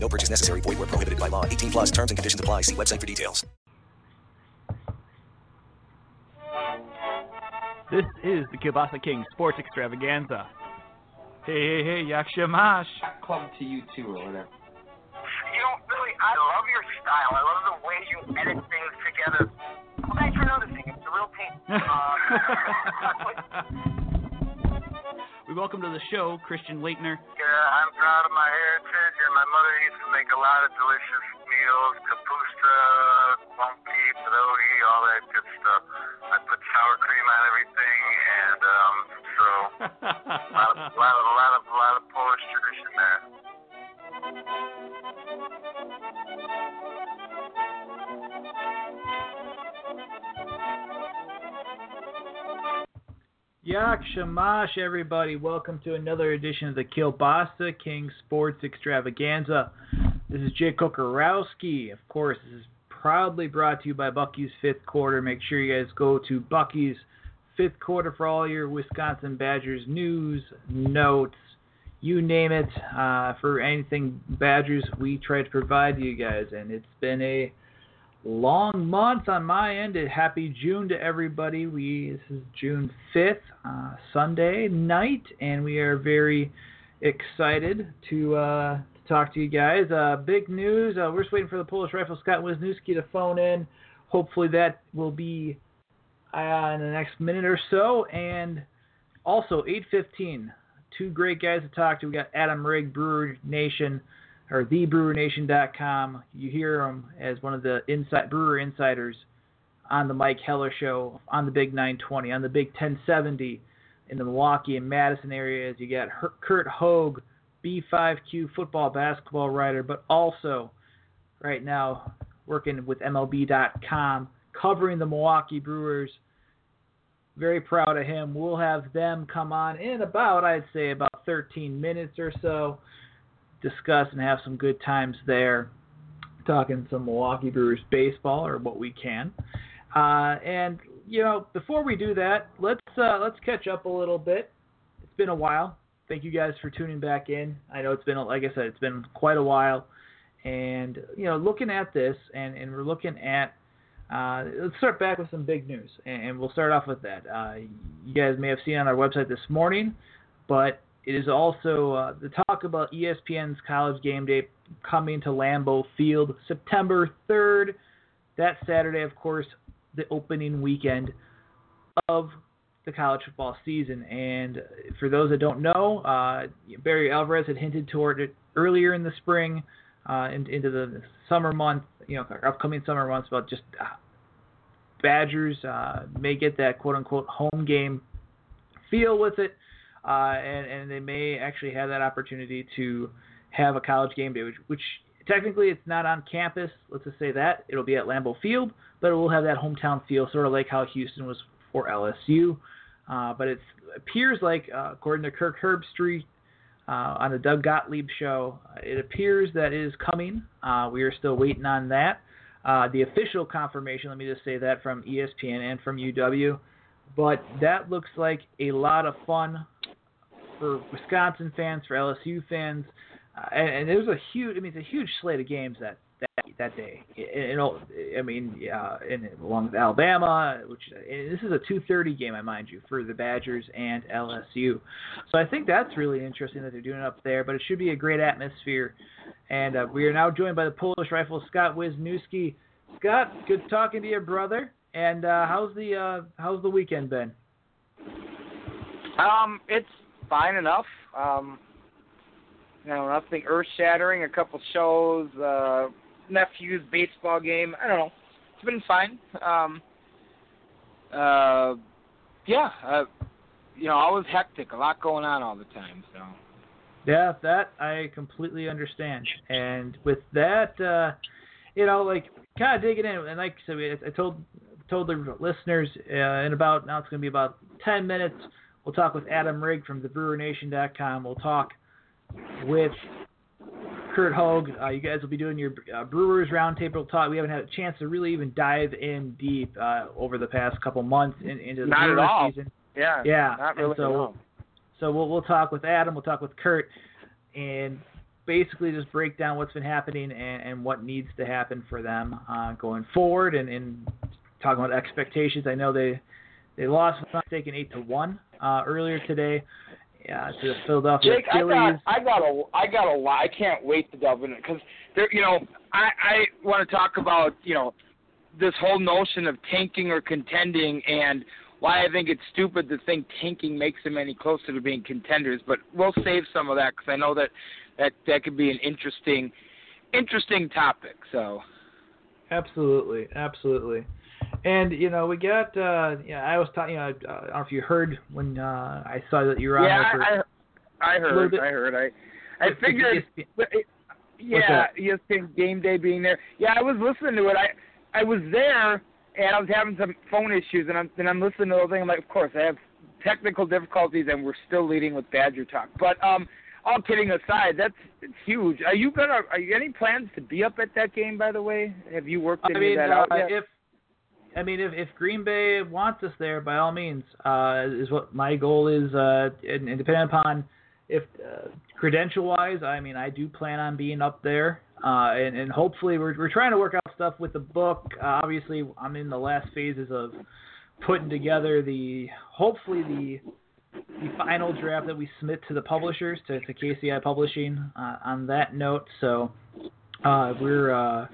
No purchase necessary. Void where prohibited by law. 18 plus terms and conditions apply. See website for details. This is the Kielbasa King Sports Extravaganza. Hey, hey, hey, Yakshamash. Club to you too, or whatever. You know, really, I love your style. I love the way you edit things together. Well, thanks for noticing. It's a real team. Uh, we welcome to the show Christian Laettner. yeah, I'm proud of my heritage, and my mother used to make a lot of delicious meals. Kapusta, bumpy, pierogi, all that good stuff. I put sour cream on everything, and um, so a lot of, a lot of, a lot of, a lot of Polish tradition there. Yak Shamash, everybody. Welcome to another edition of the Kielbasa King Sports Extravaganza. This is Jake Kocorowski. Of course, this is proudly brought to you by Bucky's Fifth Quarter. Make sure you guys go to Bucky's Fifth Quarter for all your Wisconsin Badgers news, notes, you name it. Uh, for anything Badgers, we try to provide to you guys. And it's been a long month on my end. Happy June to everybody. We this is June 5th, uh, Sunday night, and we are very excited to uh, to talk to you guys. Uh, big news. Uh, we're just waiting for the Polish Rifle Scott Wisniewski to phone in. Hopefully that will be uh, in the next minute or so. And also 8:15. Two great guys to talk to. We got Adam Rygg, Brewer Nation or thebrewernation.com. You hear him as one of the inside brewer insiders on the Mike Heller show on the Big 920, on the Big 1070 in the Milwaukee and Madison areas. You got Curt Hogg, B5Q football basketball writer, but also right now working with MLB.com, covering the Milwaukee Brewers. Very proud of him. We'll have them come on in about, I'd say, about 13 minutes or so discuss and have some good times there, talking some Milwaukee Brewers baseball or what we can. Uh, and you know, before we do that, let's uh, let's catch up a little bit. It's been a while. Thank you guys for tuning back in. I know it's been, like I said, it's been quite a while. And you know, looking at this, and and we're looking at. Uh, let's start back with some big news, and, and we'll start off with that. Uh, you guys may have seen on our website this morning, but it is also uh, the talk about ESPN's College Game Day coming to Lambeau Field September 3rd. That Saturday, of course, the opening weekend of the college football season. And for those that don't know, uh, Barry Alvarez had hinted toward it earlier in the spring, uh, in, into the summer month, you know, upcoming summer months about just uh, Badgers uh, may get that quote unquote home game feel with it uh, and and they may actually have that opportunity to have a college game day, which, which technically it's not on campus. Let's just say that it'll be at Lambeau Field, but it will have that hometown feel, sort of like how Houston was for LSU. Uh, but it appears like, uh, according to Kirk Herbstreit uh, on the Doug Gottlieb show, it appears that it is coming. Uh, we are still waiting on that. Uh, the official confirmation, let me just say that from ESPN and from UW. But that looks like a lot of fun for Wisconsin fans, for LSU fans, uh, and, and there's a huge. I mean, it's a huge slate of games that that that day. You know, I mean, uh, and along with Alabama, which this is a 2:30 game, I mind you, for the Badgers and LSU. So I think that's really interesting that they're doing it up there. But it should be a great atmosphere. And uh, we are now joined by the Polish rifle Scott Wisniewski. Scott, good talking to you, brother. And uh, how's the uh, how's the weekend been? Um, it's fine enough. Um, you know, nothing earth shattering. A couple shows, uh, nephew's baseball game. I don't know. It's been fine. Um, uh, yeah. Uh, you know, always hectic. A lot going on all the time. So. Yeah, that I completely understand. And with that, uh, you know, like kind of digging in, and like I said, I told told the listeners uh, in about now it's going to be about 10 minutes. We'll talk with Adam Rygg from TheBrewerNation.com. We'll talk with Curt Hogg. Uh, you guys will be doing your uh, Brewers Roundtable talk. We haven't had a chance to really even dive in deep uh, over the past couple months in, into the Not Brewer at all. season. Yeah. Yeah, Not and really. so no. so we'll we'll talk with Adam, we'll talk with Curt, and basically just break down what's been happening and, and what needs to happen for them uh, going forward, and, and talking about expectations. I know they they lost, if I'm not mistaken, eight to one uh, earlier today Yeah, to the Philadelphia Jake, I got, I got a, I got a lot. I can't wait to delve into it because there, you know, I, I want to talk about, you know, this whole notion of tanking or contending and why I think it's stupid to think tanking makes them any closer to being contenders. But we'll save some of that because I know that that that could be an interesting, interesting topic. So. Absolutely, absolutely. And you know, we got. Uh, yeah, I was talking. You know, I don't know if you heard when uh, I saw that you were on yeah, there I, I heard. I heard. I, I figured. It, yeah, ESPN Game Day being there. Yeah, I was listening to it. I I was there and I was having some phone issues, and I'm and I'm listening to the whole thing. I'm like, of course, I have technical difficulties, and we're still leading with Badger talk. But um, all kidding aside, that's it's huge. Are you gonna? Are you any plans to be up at that game? By the way, have you worked I any mean, of that out uh, yet? if I mean, if if Green Bay wants us there, by all means, uh, is what my goal is. Uh, and, and depending upon if uh, credential wise, I mean, I do plan on being up there. Uh, and, and hopefully, we're we're trying to work out stuff with the book. Uh, obviously, I'm in the last phases of putting together the hopefully the the final draft that we submit to the publishers to, to KCI Publishing. Uh, on that note, so uh, we're uh,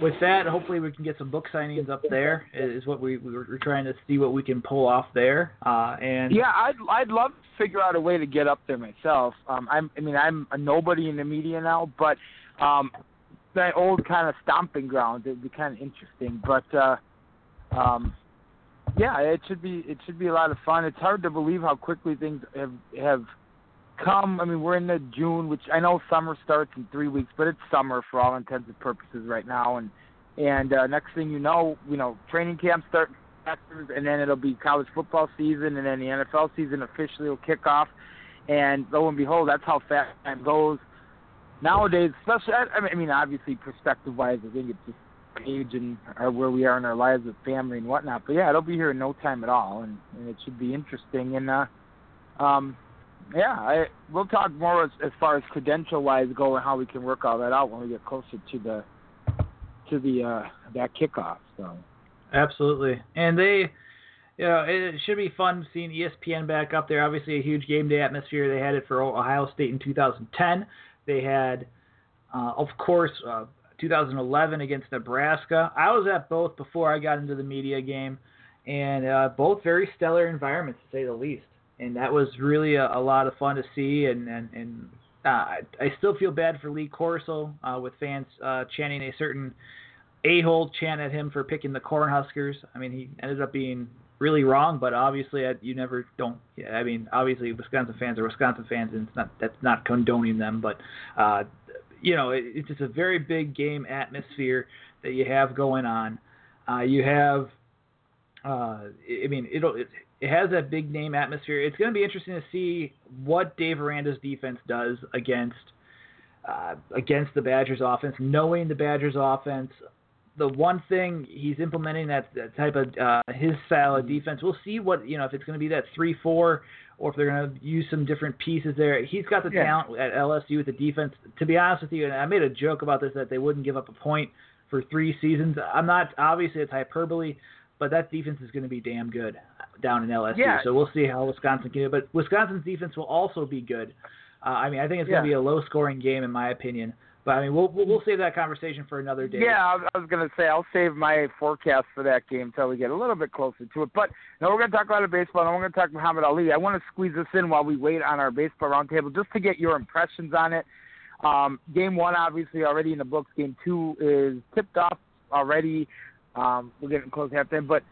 with that. Hopefully, we can get some book signings up there. Is what we we're, trying to see what we can pull off there. Uh, and Yeah, I'd I'd love to figure out a way to get up there myself. Um, I'm I mean I'm a nobody in the media now, but um, that old kind of stomping ground it'd be kind of interesting. But uh, um, yeah, it should be it should be a lot of fun. It's hard to believe how quickly things have have come. I mean, we're in the June, which I know summer starts in three weeks, but it's summer for all intents and purposes right now. And and uh, next thing you know, you know, training camp start and then it'll be college football season, and then the NFL season officially will kick off. And lo and behold, that's how fast time goes. Nowadays, especially, I mean, obviously, perspective-wise, I think it's just age and uh, where we are in our lives with family and whatnot. But yeah, it'll be here in no time at all, and, and it should be interesting. And uh, um, yeah, I, we'll talk more as, as far as credential-wise go and how we can work all that out when we get closer to the to the uh, that kickoff. So. Absolutely. And they, you know, it should be fun seeing ESPN back up there. Obviously, a huge game day atmosphere. They had it for Ohio State in 2010. They had, uh, of course, uh, 2011 against Nebraska. I was at both before I got into the media game, and uh, both very stellar environments to say the least. And that was really a, a lot of fun to see. And and, and uh, I, still feel bad for Lee Corso uh, with fans uh, chanting a certain a-hole chant at him for picking the Cornhuskers. I mean, he ended up being really wrong, but obviously I, you never don't. I mean, obviously Wisconsin fans are Wisconsin fans, and it's not that's not condoning them, but uh, you know, it, it's just a very big game atmosphere that you have going on. Uh, you have, uh, I mean, it'll it, it has that big name atmosphere. It's going to be interesting to see what Dave Aranda's defense does against uh, against the Badgers offense, knowing the Badgers offense. The one thing he's implementing that, that type of uh, his style of defense. We'll see what you know if it's going to be that three four or if they're going to use some different pieces there. He's got the Yeah. talent at LSU with the defense. To be honest with you, and I made a joke about this that they wouldn't give up a point for three seasons. I'm not obviously it's hyperbole, but that defense is going to be damn good down in LSU. Yeah. So we'll see how Wisconsin can do. But Wisconsin's defense will also be good. Uh, I mean, I think it's going to Yeah. be a low-scoring game in my opinion. But I mean, we'll we'll, save that conversation for another day. Yeah, I was going to say I'll save my forecast for that game until we get a little bit closer to it. But now we're going to talk about the baseball. and we're going to talk Muhammad Ali. I want to squeeze this in while we wait on our baseball roundtable just to get your impressions on it. Um, game one, obviously, already in the books. Game two is tipped off already. Um, we're getting close to halftime, but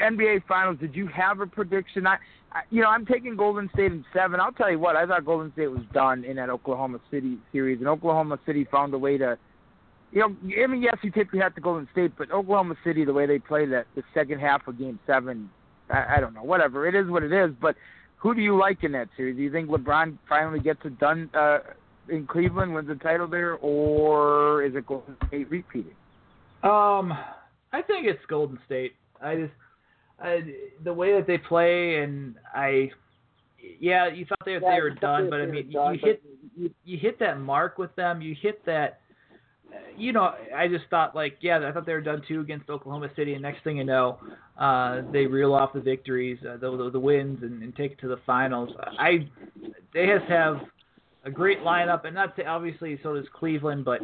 NBA Finals. Did you have a prediction? I, I, you know, I'm taking Golden State in seven. I'll tell you what, I thought Golden State was done in that Oklahoma City series, and Oklahoma City found a way to you know, I mean, yes, you typically have to Golden State, but Oklahoma City, the way they played that the second half of Game Seven, I, I don't know, whatever. It is what it is. But who do you like in that series? Do you think LeBron finally gets it done uh, in Cleveland, wins the title there, or is it Golden State repeating? Um, I think it's Golden State. I just I, the way that they play, and I, yeah, you thought they, yeah, they were done, but I mean, you, you hit you, you hit that mark with them. You hit that. You know, I just thought like, yeah, I thought they were done too against Oklahoma City, and next thing you know, uh, they reel off the victories, uh, the, the the wins, and, and take it to the finals. I, they just have a great lineup, and not to, obviously so does Cleveland, but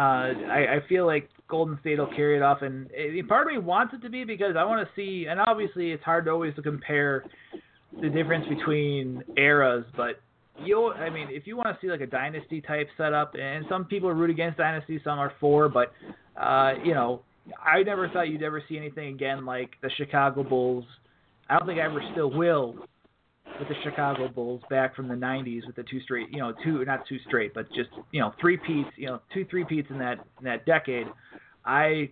I, I feel like Golden State will carry it off, and it, part of me wants it to be because I want to see. And obviously, it's hard to always to compare the difference between eras, but you I mean, if you want to see like a dynasty type setup, and some people root against dynasty, some are for, but uh, you know, I never thought you'd ever see anything again like the Chicago Bulls. I don't think I ever still will with the Chicago Bulls back from the 90s with the two straight, you know, two not two straight, but just you know three peats, you know, two three peats in that in that decade. I,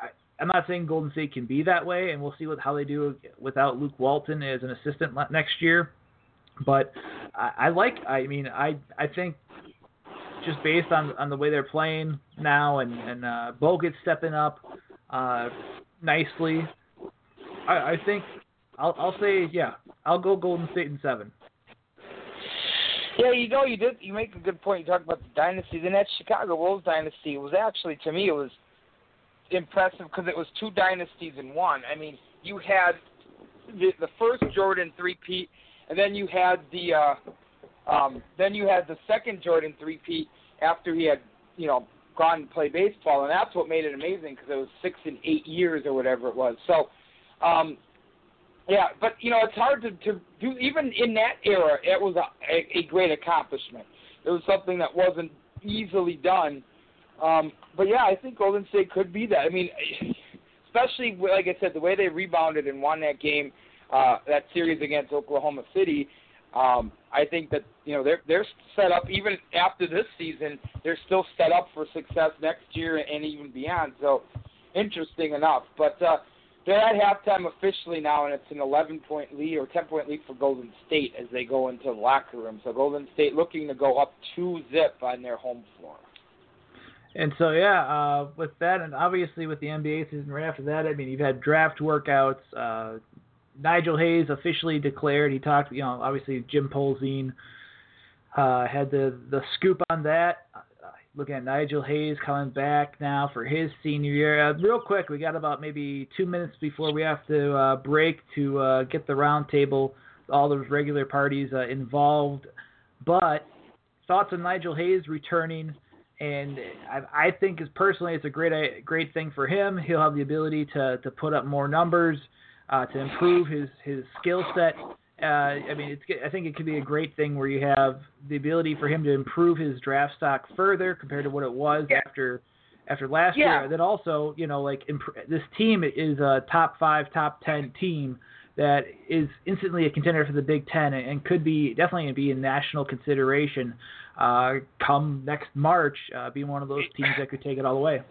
I I'm not saying Golden State can be that way, and we'll see what how they do without Luke Walton as an assistant next year. But I, I like, I mean, I I think just based on on the way they're playing now, and and uh, Bogut stepping up uh, nicely, I, I think I'll I'll say yeah. I'll go Golden State in seven. Yeah, you know, you did. You make a good point. You talk about the dynasty. Then that Chicago Bulls dynasty was actually, to me, it was impressive because it was two dynasties in one. I mean, you had the, the first Jordan three-peat, and then you had the uh, um, then you had the second Jordan three-peat after he had, you know, gone and played baseball, and that's what made it amazing because it was six and eight years or whatever it was. So, um, yeah, but you know it's hard to, to do. Even in that era, it was a, a, a great accomplishment. It was something that wasn't easily done. Um, but yeah, I think Golden State could be that. I mean, especially like I said, the way they rebounded and won that game, uh, that series against Oklahoma City. Um, I think that you know they're they're set up even after this season. They're still set up for success next year and even beyond. So interesting enough. But uh, they're at halftime officially now, and it's an 11 point lead or 10 point lead for Golden State as they go into the locker room. So Golden State looking to go up two zip on their home floor. And so yeah, uh, with that, and obviously with the NBA season right after that, I mean you've had draft workouts. Uh, Nigel Hayes officially declared. He talked, you know, obviously Jim Polzin uh, had the the scoop on that looking at Nigel Hayes coming back now for his senior year. Uh, real quick, we got about maybe two minutes before we have to uh, break to uh, get the roundtable, all those regular parties uh, involved. But thoughts on Nigel Hayes returning, and I, I think is personally it's a great a great thing for him. He'll have the ability to to put up more numbers, uh, to improve his his skill set uh, I mean, it's. I think it could be a great thing where you have the ability for him to improve his draft stock further compared to what it was yeah. after after last yeah. year. Then also, you know, like imp- this team is a top five, top ten team that is instantly a contender for the Big Ten and, and could be definitely be in national consideration uh, come next March, uh, being one of those teams that could take it all the way.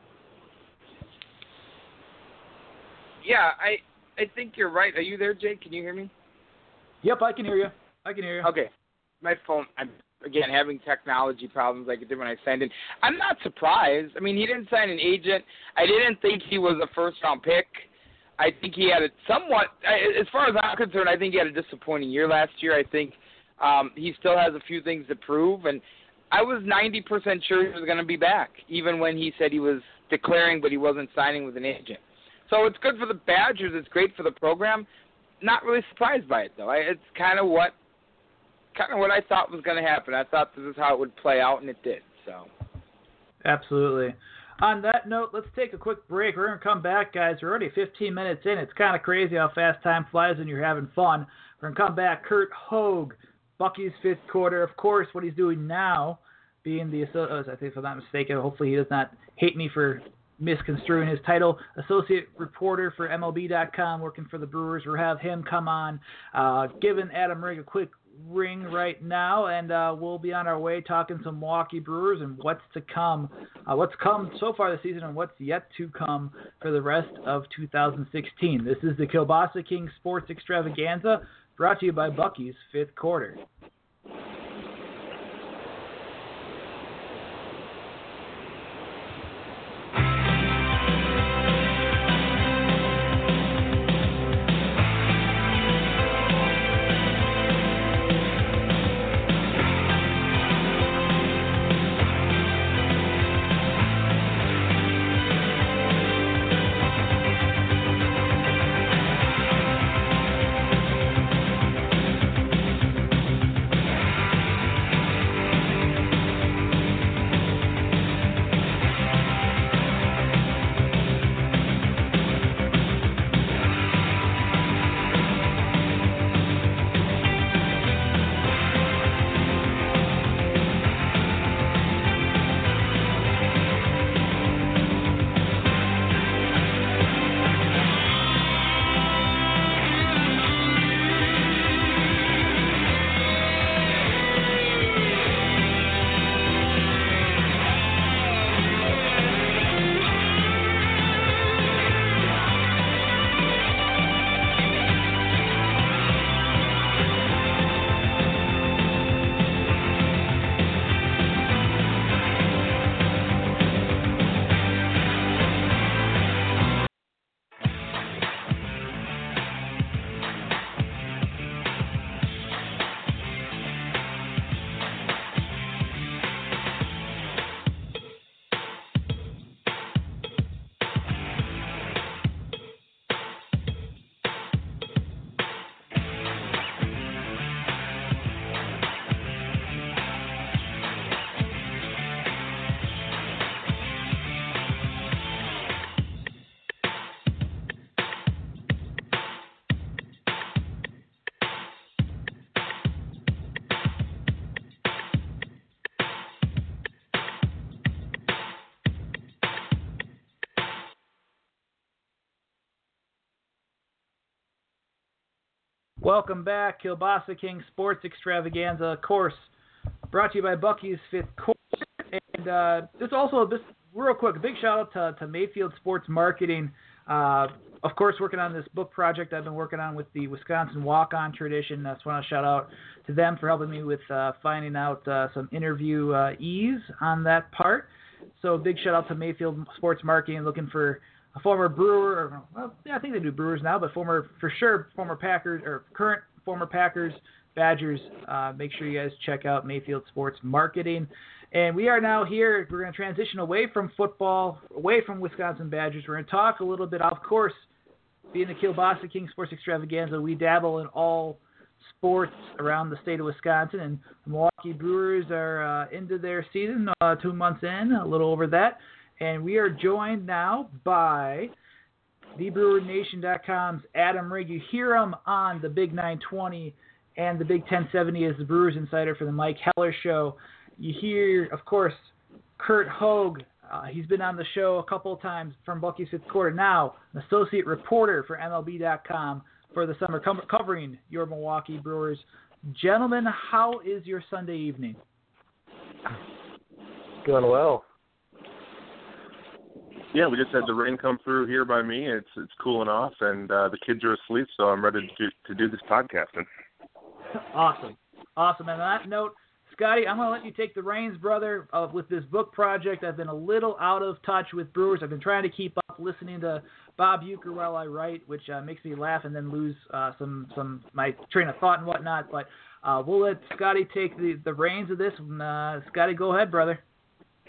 Yeah, I I think you're right. Are you there, Jake? Can you hear me? Yep, I can hear you. I can hear you. Okay. My phone, I'm again having technology problems like it did when I signed in. I'm not surprised. I mean, he didn't sign an agent. I didn't think he was a first round pick. I think he had a somewhat, as far as I'm concerned, I think he had a disappointing year last year. I think um, he still has a few things to prove, and I was 90% sure he was going to be back, even when he said he was declaring, but he wasn't signing with an agent. So it's good for the Badgers. It's great for the program not really surprised by it though. I, it's kind of what kind of what I thought was going to happen. I thought this is how it would play out, and it did. So. Absolutely. On that note, let's take a quick break. We're going to come back, guys. We're already 15 minutes in. It's kind of crazy how fast time flies when you're having fun. We're going to come back. Curt Hogg, Bucky's fifth quarter. Of course, what he's doing now, being the, uh, I think if I'm not mistaken, hopefully he does not hate me for misconstruing his title. Associate reporter for MLB.com, working for the Brewers. We'll have him come on, uh, giving Adam Rygg a quick ring right now, and uh, we'll be on our way talking some Milwaukee Brewers and what's to come, uh, what's come so far this season, and what's yet to come for the rest of 2016. This is the Kielbasa King Sports Extravaganza, brought to you by Bucky's Fifth Quarter. Welcome back, Kielbasa King Sports Extravaganza, of course, brought to you by Bucky's Fifth Course. And uh, this also, this real quick, big shout out to, to Mayfield Sports Marketing. Uh, of course, working on this book project I've been working on with the Wisconsin Walk On Tradition. I just want to shout out to them for helping me with uh, finding out uh, some interview uh, ease on that part. So, big shout out to Mayfield Sports Marketing, looking for a former Brewer, or, well, yeah, I think they do Brewers now, but former, for sure, former Packers or current former Packers, Badgers. Uh, make sure you guys check out Mayfield Sports Marketing. And we are now here. We're going to transition away from football, away from Wisconsin Badgers. We're going to talk a little bit, of course, being the Kielbasa King Sports Extravaganza, we dabble in all sports around the state of Wisconsin. And the Milwaukee Brewers are uh, into their season, uh, two months in, a little over that. And we are joined now by TheBrewerNation.com's Adam Rygg. You hear him on the Big 920 and the Big 1070 as the Brewers Insider for the Mike Heller Show. You hear, of course, Curt Hogg. Uh, he's been on the show a couple of times from Bucky's Fifth Quarter. Now, an associate reporter for MLB.com for the summer, com- covering your Milwaukee Brewers. Gentlemen, how is your Sunday evening? Doing well. Yeah, we just had the rain come through here by me. It's it's cooling off, and uh, the kids are asleep, so I'm ready to to do this podcasting. Awesome, awesome. And on that note, Scotty, I'm going to let you take the reins, brother, with this book project. I've been a little out of touch with Brewers. I've been trying to keep up, listening to Bob Uecker while I write, which uh, makes me laugh and then lose uh, some some my train of thought and whatnot. But uh, we'll let Scotty take the the reins of this. And, uh, Scotty, go ahead, brother.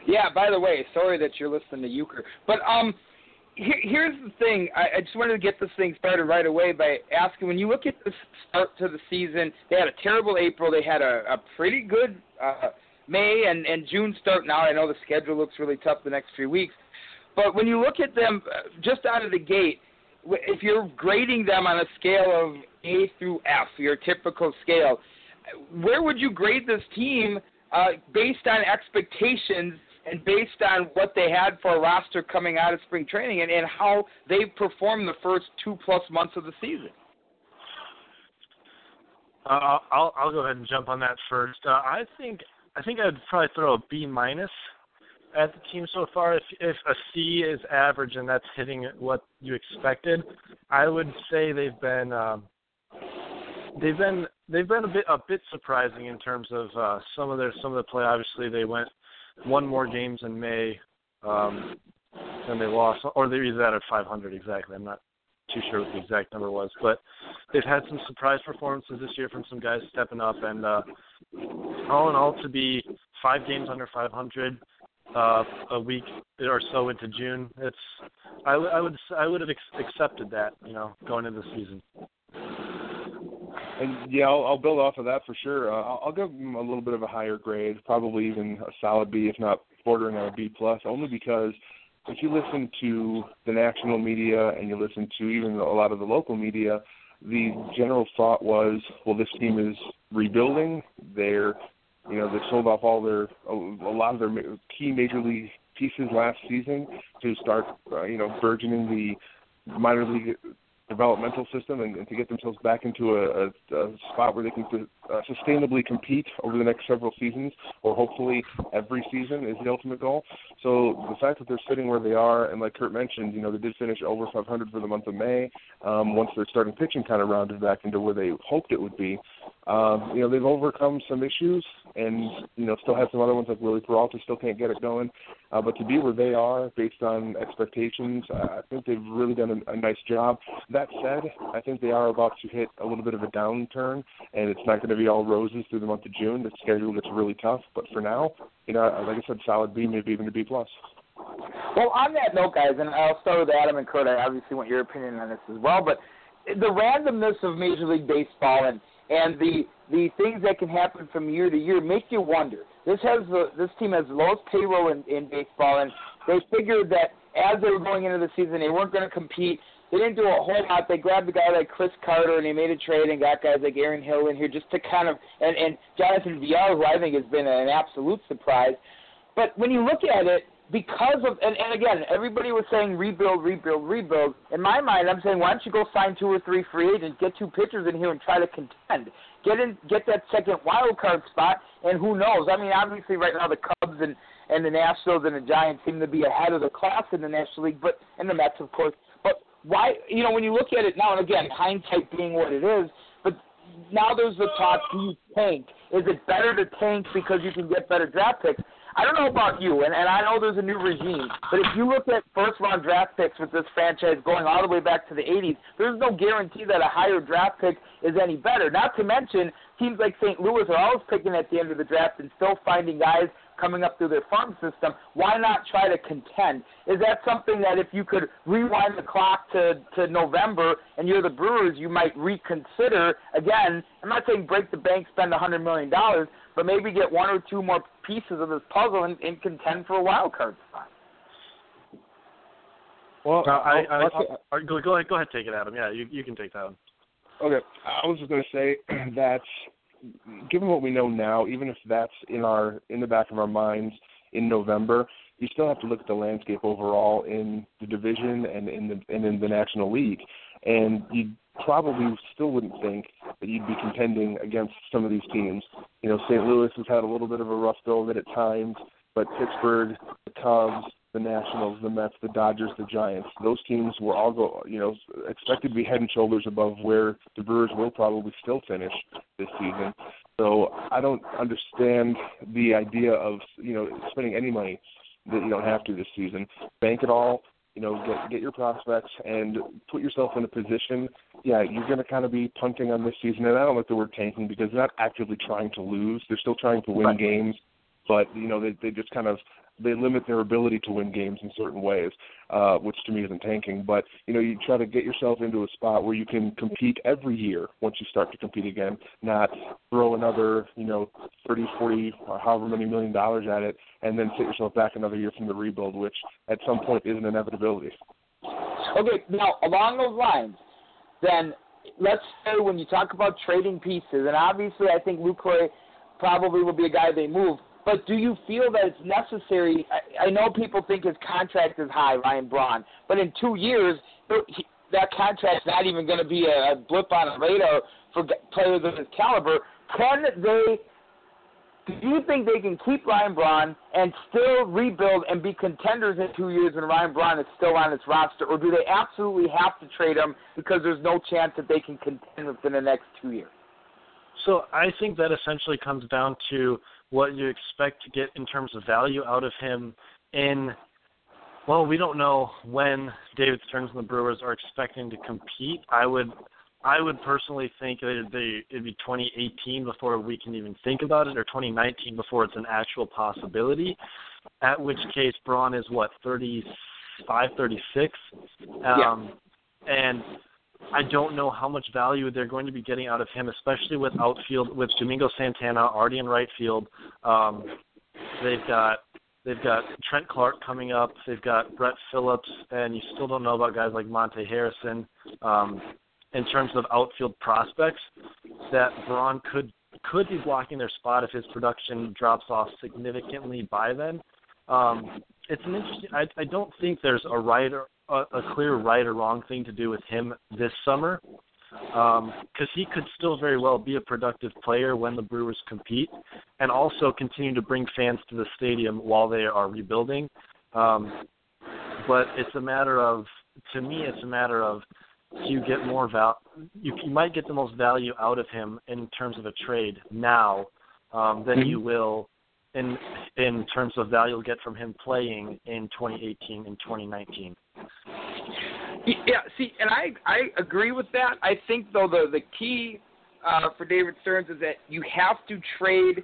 Yeah. By the way, sorry that you're listening to Uecker, but um, here, here's the thing. I, I just wanted to get this thing started right away by asking: when you look at the start to the season, they had a terrible April. They had a, a pretty good uh, May and and June start. Now I know the schedule looks really tough the next few weeks, but when you look at them uh, just out of the gate, if you're grading them on a scale of A through F, your typical scale, where would you grade this team uh, based on expectations and based on what they had for a roster coming out of spring training and, and how they performed the first two plus months of the season. Uh, I'll I'll go ahead and jump on that first. Uh, I think I think I'd probably throw a B minus at the team so far. If if a C is average and that's hitting what you expected, I would say they've been um, they've been they've been a bit a bit surprising in terms of uh, some of their some of the play. Obviously, they went one more games in May, um, and they lost, or they either that at 500 exactly. I'm not too sure what the exact number was, but they've had some surprise performances this year from some guys stepping up, and uh, all in all, to be five games under 500 uh, a week or so into June, it's I, I would I would have ex- accepted that, you know, going into the season. And yeah, I'll, I'll build off of that for sure. Uh, I'll, I'll give them a little bit of a higher grade, probably even a solid B, if not bordering on a B plus, only because if you listen to the national media and you listen to even a lot of the local media, the general thought was, well, this team is rebuilding. They're, you know, they sold off all their a, a lot of their key major league pieces last season to start, uh, you know, burgeoning the minor league developmental system and, and to get themselves back into a, a, a spot where they can uh, sustainably compete over the next several seasons, or hopefully every season is the ultimate goal. So the fact that they're sitting where they are, and like Curt mentioned, you know, they did finish over 500 for the month of May. Um, once their starting pitching kind of rounded back into where they hoped it would be, um, you know, they've overcome some issues, and you know, still have some other ones like Wily Peralta still can't get it going. Uh, but to be where they are, based on expectations, uh, I think they've really done a, a nice job. That said, I think they are about to hit a little bit of a downturn, and it's not going to be all roses through the month of June. The schedule gets really tough, but for now, you know, like I said, solid B, maybe even a B plus. Well, on that note, guys, and I'll start with Adam and Kurt. I obviously want your opinion on this as well, but the randomness of Major League Baseball and and the the things that can happen from year to year make you wonder. This has the this team has the lowest payroll in, in baseball, and they figured that as they were going into the season, they weren't going to compete. They didn't do a whole lot. They grabbed a guy like Chris Carter, and they made a trade and got guys like Aaron Hill in here just to kind of and and Jonathan Villar, who I think has been an absolute surprise. But when you look at it, because of and, and again, everybody was saying rebuild, rebuild, rebuild. In my mind, I'm saying why don't you go sign two or three free agents, get two pitchers in here, and try to contend, get in, get that second wild card spot, and who knows? I mean, obviously right now the Cubs and and the Nationals and the Giants seem to be ahead of the class in the National League, but and the Mets, of course. But why? You know, when you look at it now, and again, hindsight being what it is, but now there's the talk: Do you tank? Is it better to tank because you can get better draft picks? I don't know about you, and, and I know there's a new regime, but if you look at first round draft picks with this franchise going all the way back to the 80s, there's no guarantee that a higher draft pick is any better. Not to mention, teams like St. Louis are always picking at the end of the draft and still finding guys coming up through their farm system. Why not try to contend? Is that something that if you could rewind the clock to, to November and you're the Brewers, you might reconsider? Again, I'm not saying break the bank, spend a $100 million, but maybe get one or two more pieces of this puzzle and, and contend for a wild card spot. Well, uh, I, I, I, I, go, go ahead, go ahead, take it, Adam. Yeah, you you can take that one. Okay, I was just going to say that given what we know now, even if that's in our in the back of our minds in November, you still have to look at the landscape overall in the division and in the and in the National League. And you probably still wouldn't think that you'd be contending against some of these teams. You know, St. Louis has had a little bit of a rough go of it at times, but Pittsburgh, the Cubs, the Nationals, the Mets, the Dodgers, the Giants, those teams were all go, you know, expected to be head and shoulders above where the Brewers will probably still finish this season. So I don't understand the idea of you know spending any money that you don't have to this season. Bank it all, you know, get get your prospects and put yourself in a position. Yeah, you're going to kind of be punting on this season, and I don't like the word tanking because they're not actively trying to lose. They're still trying to win right. games, but you know they they just kind of they limit their ability to win games in certain ways, uh, which to me isn't tanking. But you know, you try to get yourself into a spot where you can compete every year once you start to compete again, not throw another you know thirty, forty, or however many million dollars at it, and then sit yourself back another year from the rebuild, which at some point is an inevitability. Okay, now along those lines, then let's say when you talk about trading pieces, and obviously I think Lucroy probably will be a guy they move. But do you feel that it's necessary? I, I know people think his contract is high, Ryan Braun, but in two years, he, that contract's not even going to be a, a blip on a radar for players of his caliber. Can they? Do you think they can keep Ryan Braun and still rebuild and be contenders in two years when Ryan Braun is still on its roster, or do they absolutely have to trade him because there's no chance that they can contend within the next two years? So I think that essentially comes down to what you expect to get in terms of value out of him in well, we don't know when David Stearns and the Brewers are expecting to compete. I would I would personally think that it'd be, it'd be 2018 before we can even think about it, or 2019 before it's an actual possibility. At which case, Braun is what 35, 36, um, yeah. and I don't know how much value they're going to be getting out of him, especially with outfield with Domingo Santana already in right field. Um, they've got they've got Trent Clark coming up. They've got Brett Phillips, and you still don't know about guys like Monte Harrison. Um, in terms of outfield prospects, that Braun could could be blocking their spot if his production drops off significantly by then. Um, it's an interesting. I, I don't think there's a right or a, a clear right or wrong thing to do with him this summer, because um, he could still very well be a productive player when the Brewers compete, and also continue to bring fans to the stadium while they are rebuilding. Um, but it's a matter of, to me, it's a matter of you get more val. You, you might get the most value out of him in terms of a trade now um, than you will in in terms of value you'll get from him playing in 2018 and 2019. Yeah, see, and I I agree with that. I think though the the key uh, for David Stearns is that you have to trade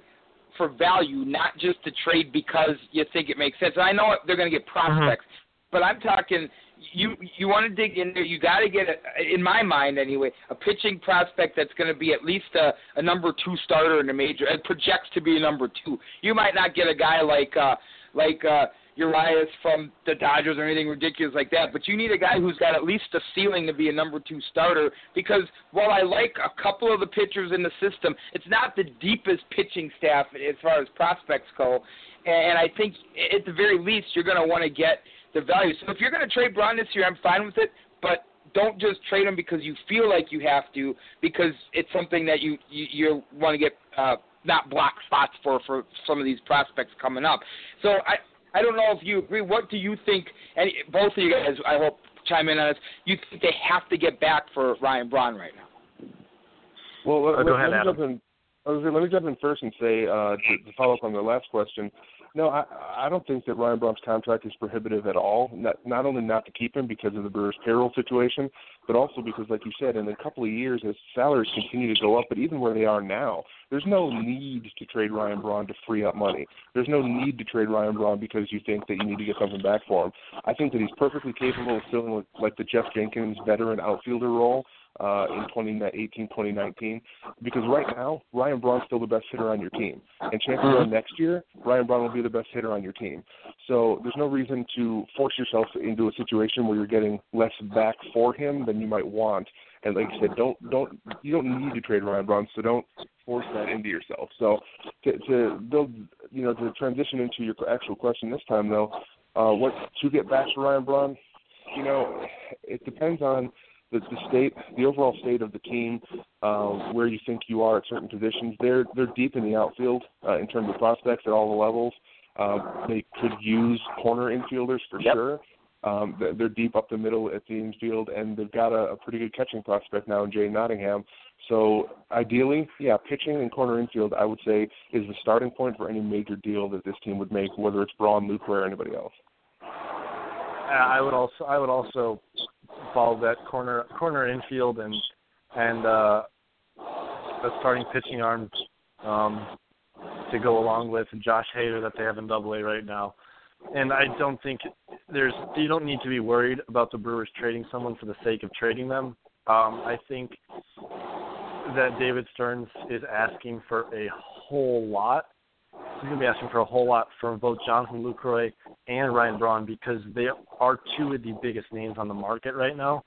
for value, not just to trade because you think it makes sense. And I know they're going to get prospects, mm-hmm. but I'm talking you you want to dig in there. You got to get a, in my mind anyway, a pitching prospect that's going to be at least a, a number two starter in the major. It projects to be a number two. You might not get a guy like uh, like uh, Urias from the Dodgers or anything ridiculous like that, but you need a guy who's got at least a ceiling to be a number two starter. Because while I like a couple of the pitchers in the system, it's not the deepest pitching staff as far as prospects go. And I think at the very least, you're going to want to get the value. So if you're going to trade Braun this year, I'm fine with it, but don't just trade him because you feel like you have to, because it's something that you you, you want to get uh, not block spots for for some of these prospects coming up. So I I don't know if you agree. What do you think? And both of you guys, I hope chime in on this. You think they have to get back for Ryan Braun right now? Well, let, oh, go let, ahead, let me Adam. jump in. Let me jump in first and say uh, to, to follow up on the last question. No, I, I don't think that Ryan Braun's contract is prohibitive at all. Not, not only not to keep him because of the Brewers' payroll situation, but also because, like you said, in a couple of years, as salaries continue to go up, but even where they are now, there's no need to trade Ryan Braun to free up money. There's no need to trade Ryan Braun because you think that you need to get something back for him. I think that he's perfectly capable of filling like the Geoff Jenkins veteran outfielder role uh, in 2018, 2019. Because right now, Ryan Braun's still the best hitter on your team, and chances are mm-hmm. next year, Ryan Braun will be the best hitter on your team. So there's no reason to force yourself into a situation where you're getting less back for him than you might want. And like I said, don't don't you don't need to trade Ryan Braun, so don't force that into yourself. So to, to build, you know, to transition into your actual question this time though, uh, what to get back to Ryan Braun, you know, it depends on the, the state, the overall state of the team, uh, where you think you are at certain positions. They're they're deep in the outfield uh, in terms of prospects at all the levels. Uh, they could use corner infielders for yep. sure. Um, they're deep up the middle at the infield, and they've got a, a pretty good catching prospect now in Jay Nottingham. So ideally, yeah, pitching and corner infield, I would say, is the starting point for any major deal that this team would make, whether it's Braun, Luke, or anybody else. I would also I would also follow that corner corner infield and and uh, a starting pitching arm um, to go along with Josh Hader that they have in Double A right now. And I don't think there's you don't need to be worried about the Brewers trading someone for the sake of trading them. Um, I think that David Stearns is asking for a whole lot he's going to be asking for a whole lot from both Jonathan Lucroy and Ryan Braun because they are two of the biggest names on the market right now.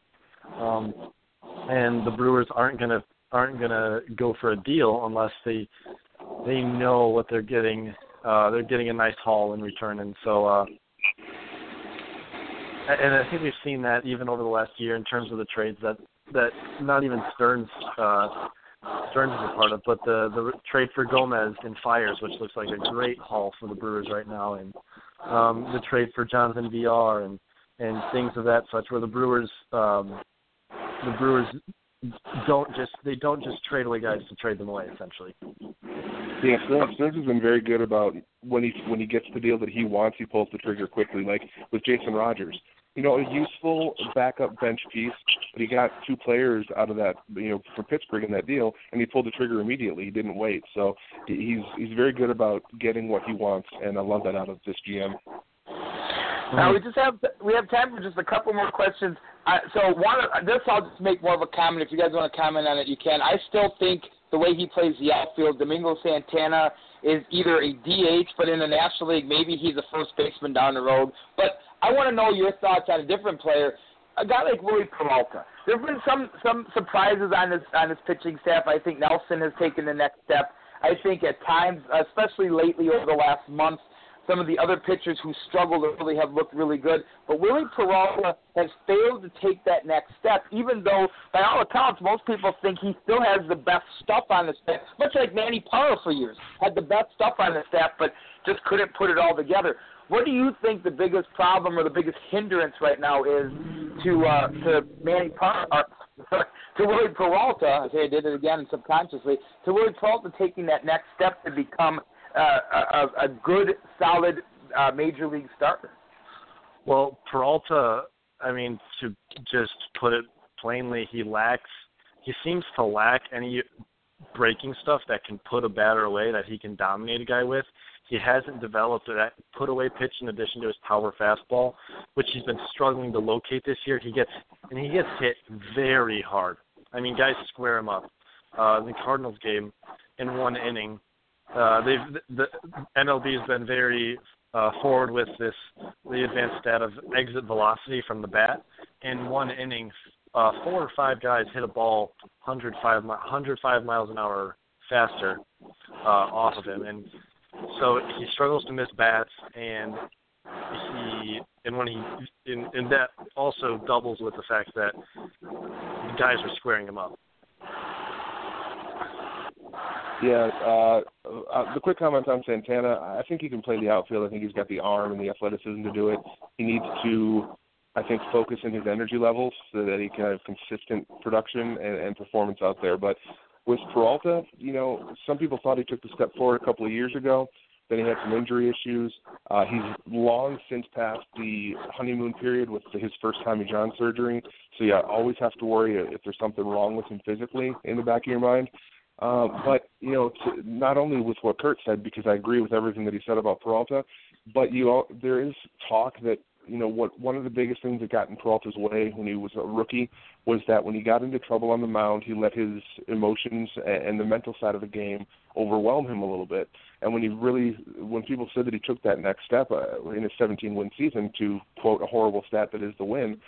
Um, and the Brewers aren't going to aren't going to go for a deal unless they they know what they're getting. Uh, they're getting a nice haul in return, and so. Uh, and I think we've seen that even over the last year in terms of the trades that that not even Stearns uh, Stearns is a part of, but the the trade for Gomez in Fiers, which looks like a great haul for the Brewers right now, and um, the trade for Jonathan Villar and and things of that such, where the Brewers um, the Brewers don't just they don't just trade away guys to trade them away essentially. Yeah, Stearns, Stearns has been very good about when he when he gets the deal that he wants, he pulls the trigger quickly. Like with Jason Rogers, you know, a useful backup bench piece, but he got two players out of that, you know, for Pittsburgh in that deal, and he pulled the trigger immediately. He didn't wait, so he's he's very good about getting what he wants, and I love that out of this GM. Now we just have we have time for just a couple more questions. Uh, so one, this I'll just make more of a comment. If you guys want to comment on it, you can. I still think the way he plays the outfield, Domingo Santana is either a DH, but in the National League, maybe he's a first baseman down the road. But I want to know your thoughts on a different player, a guy like Wily Peralta. There have been some some surprises on his on his pitching staff. I think Nelson has taken the next step. I think at times, especially lately over the last month, some of the other pitchers who struggled really have looked really good. But Wily Peralta has failed to take that next step, even though, by all accounts, most people think he still has the best stuff on the staff, much like Manny Parra for years. Had the best stuff on the staff, but just couldn't put it all together. What do you think the biggest problem or the biggest hindrance right now is to uh, to Manny Parra, uh, to Wily Peralta? I say I did it again subconsciously. To Wily Peralta taking that next step to become uh, a, a good, solid uh, major league starter. Well, Peralta, I mean, to just put it plainly, he lacks. He seems to lack any breaking stuff that can put a batter away that he can dominate a guy with. He hasn't developed that put away pitch in addition to his power fastball, which he's been struggling to locate this year. He gets and he gets hit very hard. I mean, guys square him up. Uh, the Cardinals game in one inning, uh, they've the MLB has been very uh, forward with this the advanced stat of exit velocity from the bat. In one inning, uh, four or five guys hit a ball 105 105 miles an hour faster uh, off of him, and so he struggles to miss bats, and he and when he and, and that also doubles with the fact that the guys are squaring him up. Yeah, uh, uh, the quick comment on Santana. I think he can play the outfield. I think he's got the arm and the athleticism to do it. He needs to, I think, focus in his energy levels so that he can have consistent production and, and performance out there. But with Peralta, you know, some people thought he took the step forward a couple of years ago. Then he had some injury issues. Uh, he's long since passed the honeymoon period with his first Tommy John surgery. So yeah, always have to worry if there's something wrong with him physically in the back of your mind. Uh, but you know, to, not only with what Curt said, because I agree with everything that he said about Peralta, but you all, there is talk that you know what one of the biggest things that got in Peralta's way when he was a rookie was that when he got into trouble on the mound, he let his emotions and the mental side of the game overwhelm him a little bit. And when he really, when people said that he took that next step uh, in his 17 win season to quote a horrible stat that is the win,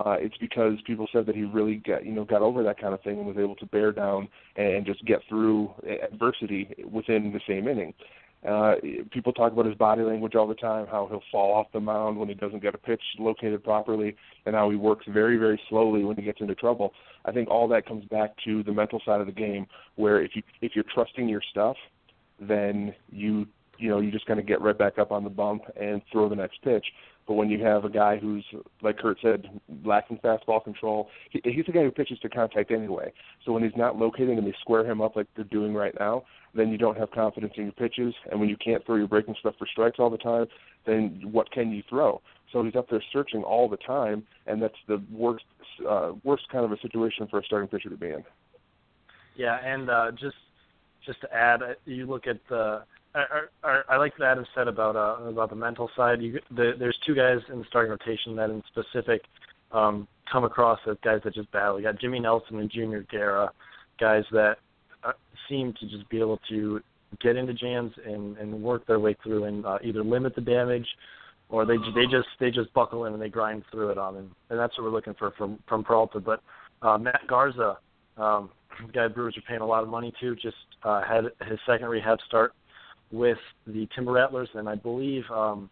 uh, it's because people said that he really got you know got over that kind of thing and was able to bear down and just get through adversity within the same inning. Uh, people talk about his body language all the time, how he'll fall off the mound when he doesn't get a pitch located properly, and how he works very, very slowly when he gets into trouble. I think all that comes back to the mental side of the game, where if you if you're trusting your stuff, then you you know you just kind of get right back up on the bump and throw the next pitch. But when you have a guy who's, like Curt said, lacking fastball control, he, he's the guy who pitches to contact anyway. So when he's not locating and they square him up like they're doing right now, then you don't have confidence in your pitches. And when you can't throw your breaking stuff for strikes all the time, then what can you throw? So he's up there searching all the time, and that's the worst, uh, worst kind of a situation for a starting pitcher to be in. Yeah, and uh, just just to add, you look at the I, I, I like what Adam said about uh, about the mental side. You, the, there's two guys in the starting rotation that, in specific, um, come across as guys that just battle. You got Jimmy Nelson and Junior Guerra, guys that uh, seem to just be able to get into jams and, and work their way through and uh, either limit the damage, or they they just they just buckle in and they grind through it on, and, and that's what we're looking for from from Peralta. But uh, Matt Garza, um, guy Brewers are paying a lot of money to, just uh, had his second rehab start with the Timber Rattlers, and I believe um,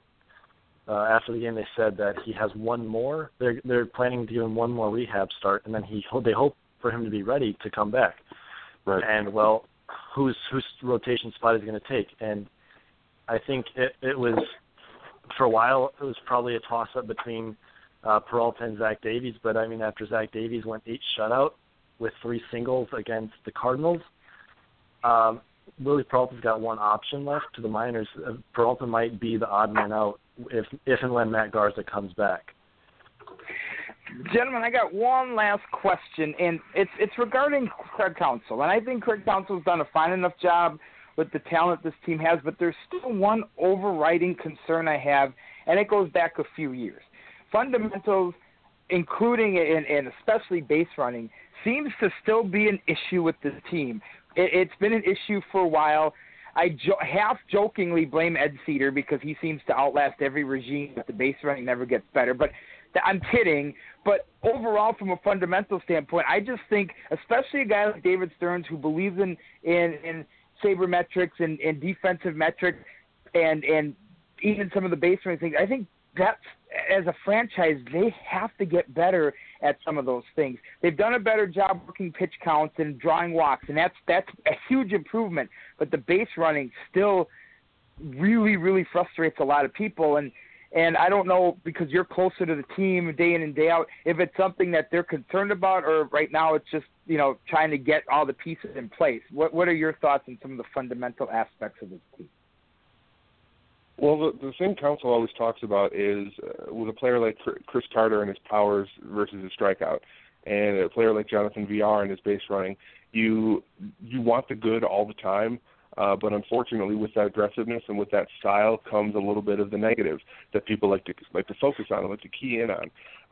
uh, after the game they said that he has one more. They're they're planning to give him one more rehab start, and then he they hope for him to be ready to come back. Right. And well, whose whose rotation spot is going to take? And I think it it was for a while it was probably a toss up between uh, Peralta and Zach Davies, but I mean after Zach Davies went eight shutout with three singles against the Cardinals, um, Wily Peralta's got one option left to the minors. Uh, Peralta might be the odd man out if if and when Matt Garza comes back. Gentlemen, I got one last question, and it's it's regarding Craig Counsell, and I think Craig Counsell's done a fine enough job with the talent this team has, but there's still one overriding concern I have, and it goes back a few years. Fundamentals, including and, and especially base running, seems to still be an issue with this team. It, it's been an issue for a while. I jo- half jokingly blame Ed Sedar because he seems to outlast every regime, but the base running never gets better. But th- I'm kidding. But overall, from a fundamental standpoint, I just think, especially a guy like David Stearns who believes in in, in sabermetrics and, and defensive metrics, and and even some of the base running things, I think that's as a franchise, they have to get better at some of those things. They've done a better job working pitch counts and drawing walks, and that's that's a huge improvement. But the base running still really, really frustrates a lot of people. And and I don't know because you're closer to the team day in and day out if it's something that they're concerned about, or right now it's just you know trying to get all the pieces in place. What what are your thoughts on some of the fundamental aspects of this team? Well, the, the thing Counsell always talks about is uh, with a player like Chris Carter and his powers versus his strikeout, and a player like Jonathan Villar and his base running. You you want the good all the time, uh, but unfortunately, with that aggressiveness and with that style comes a little bit of the negative that people like to like to focus on and like to key in on.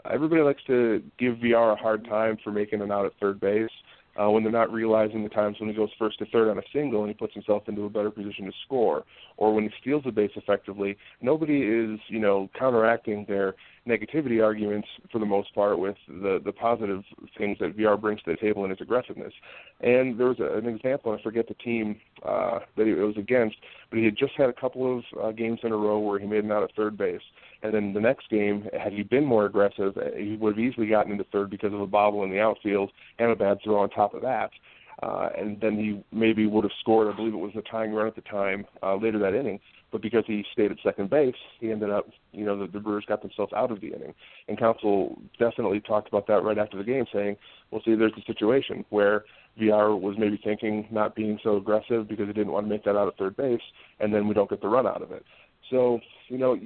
Everybody likes to give Villar a hard time for making an out at third base uh, when they're not realizing the times when he goes first to third on a single and he puts himself into a better position to score, or when he steals the base effectively. Nobody is, you know, counteracting their negativity arguments for the most part with the the positive things that Villar brings to the table in his aggressiveness. And there was a, an example, I forget the team uh, that it was against, but he had just had a couple of uh, games in a row where he made an out at third base. And then the next game, had he been more aggressive, he would have easily gotten into third because of a bobble in the outfield and a bad throw on top of that. Uh, and then he maybe would have scored. I believe it was a tying run at the time uh, later that inning. But because he stayed at second base, he ended up, you know, the, the Brewers got themselves out of the inning. And Counsell definitely talked about that right after the game, saying, "Well, see, there's a situation where Villar was maybe thinking not being so aggressive because he didn't want to make that out at third base, and then we don't get the run out of it." So, you know,